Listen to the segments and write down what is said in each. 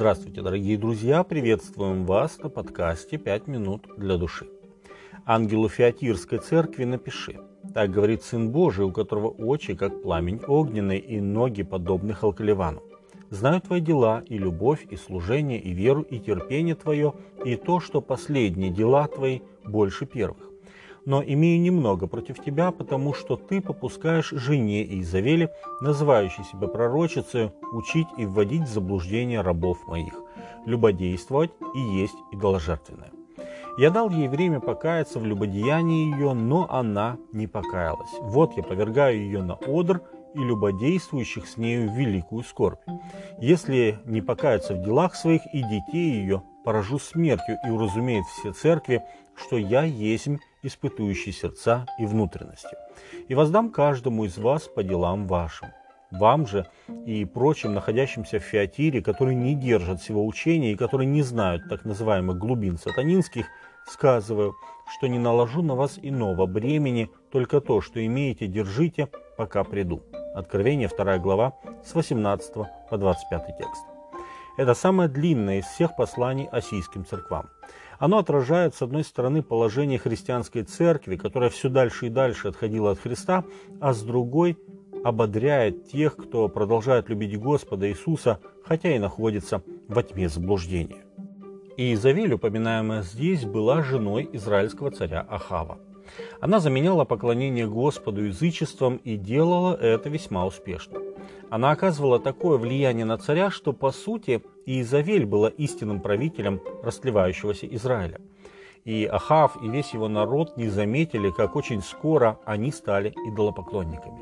Здравствуйте, дорогие друзья! Приветствуем вас на подкасте «Пять минут для души». Ангелу Феатирской церкви напиши. Так говорит Сын Божий, у которого очи, как пламень огненный, и ноги, подобны халкаливану. Знаю твои дела, и любовь, и служение, и веру, и терпение твое, и то, что последние дела твои больше первых но имею немного против тебя, потому что ты попускаешь жене Изавели, называющей себя пророчицей, учить и вводить в заблуждение рабов моих, любодействовать и есть идоложертвенное. Я дал ей время покаяться в любодеянии ее, но она не покаялась. Вот я повергаю ее на одр и любодействующих с нею великую скорбь. Если не покаяться в делах своих, и детей ее поражу смертью, и уразумеет все церкви, что я есть испытующий сердца и внутренности, и воздам каждому из вас по делам вашим. Вам же и прочим, находящимся в Феатире, которые не держат всего учения и которые не знают так называемых глубин сатанинских, сказываю, что не наложу на вас иного бремени, только то, что имеете, держите, пока приду. Откровение 2 глава с 18 по 25 текст. Это самое длинное из всех посланий осийским церквам. Оно отражает, с одной стороны, положение христианской церкви, которая все дальше и дальше отходила от Христа, а с другой ободряет тех, кто продолжает любить Господа Иисуса, хотя и находится во тьме заблуждения. И Изавель, упоминаемая здесь, была женой израильского царя Ахава. Она заменяла поклонение Господу язычеством и делала это весьма успешно. Она оказывала такое влияние на царя, что по сути и Изавель была истинным правителем растлевающегося Израиля. И Ахав и весь его народ не заметили, как очень скоро они стали идолопоклонниками.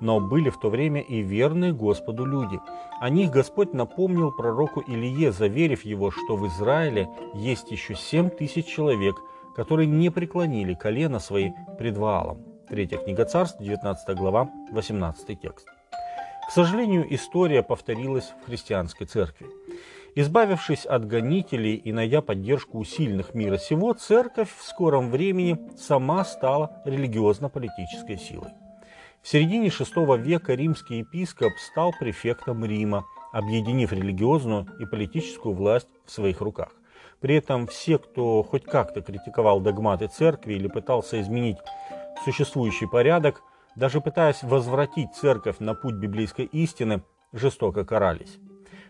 Но были в то время и верные Господу люди. О них Господь напомнил пророку Илие, заверив его, что в Израиле есть еще семь тысяч человек, которые не преклонили колено свои пред Ваалом. Третья книга царств, 19 глава, 18 текст. К сожалению, история повторилась в христианской церкви. Избавившись от гонителей и найдя поддержку у сильных мира сего, церковь в скором времени сама стала религиозно-политической силой. В середине VI века римский епископ стал префектом Рима, объединив религиозную и политическую власть в своих руках. При этом все, кто хоть как-то критиковал догматы церкви или пытался изменить существующий порядок, даже пытаясь возвратить церковь на путь библейской истины, жестоко карались.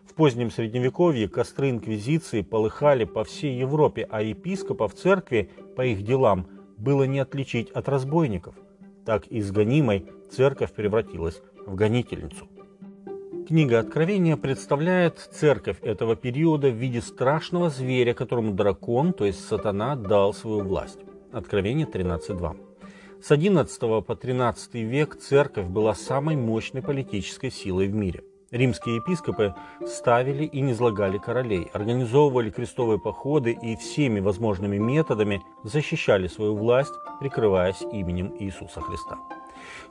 В позднем Средневековье костры инквизиции полыхали по всей Европе, а епископов церкви по их делам было не отличить от разбойников. Так из церковь превратилась в гонительницу. Книга Откровения представляет церковь этого периода в виде страшного зверя, которому дракон, то есть сатана, дал свою власть. Откровение 13.2. С XI по XIII век церковь была самой мощной политической силой в мире. Римские епископы ставили и низлагали королей, организовывали крестовые походы и всеми возможными методами защищали свою власть, прикрываясь именем Иисуса Христа.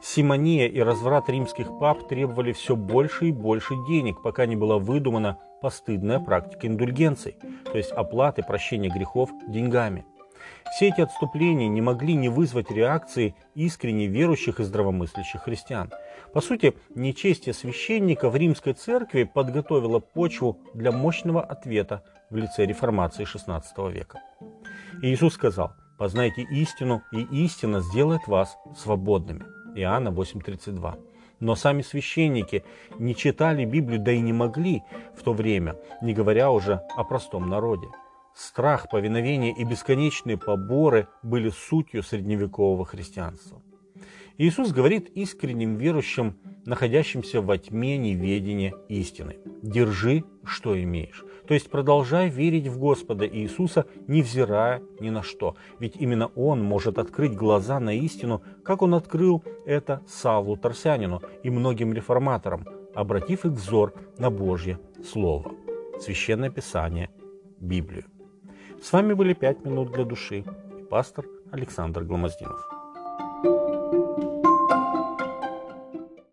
Симония и разврат римских пап требовали все больше и больше денег, пока не была выдумана постыдная практика индульгенций, то есть оплаты прощения грехов деньгами – все эти отступления не могли не вызвать реакции искренне верующих и здравомыслящих христиан. По сути, нечестие священника в римской церкви подготовило почву для мощного ответа в лице реформации XVI века. Иисус сказал, «Познайте истину, и истина сделает вас свободными». Иоанна 8:32. Но сами священники не читали Библию, да и не могли в то время, не говоря уже о простом народе. Страх, повиновение и бесконечные поборы были сутью средневекового христианства. Иисус говорит искренним верующим, находящимся во тьме неведения истины. Держи, что имеешь. То есть продолжай верить в Господа Иисуса, невзирая ни на что. Ведь именно Он может открыть глаза на истину, как Он открыл это Савлу Тарсянину и многим реформаторам, обратив их взор на Божье Слово, Священное Писание, Библию. С вами были «Пять минут для души» и пастор Александр Гломоздинов.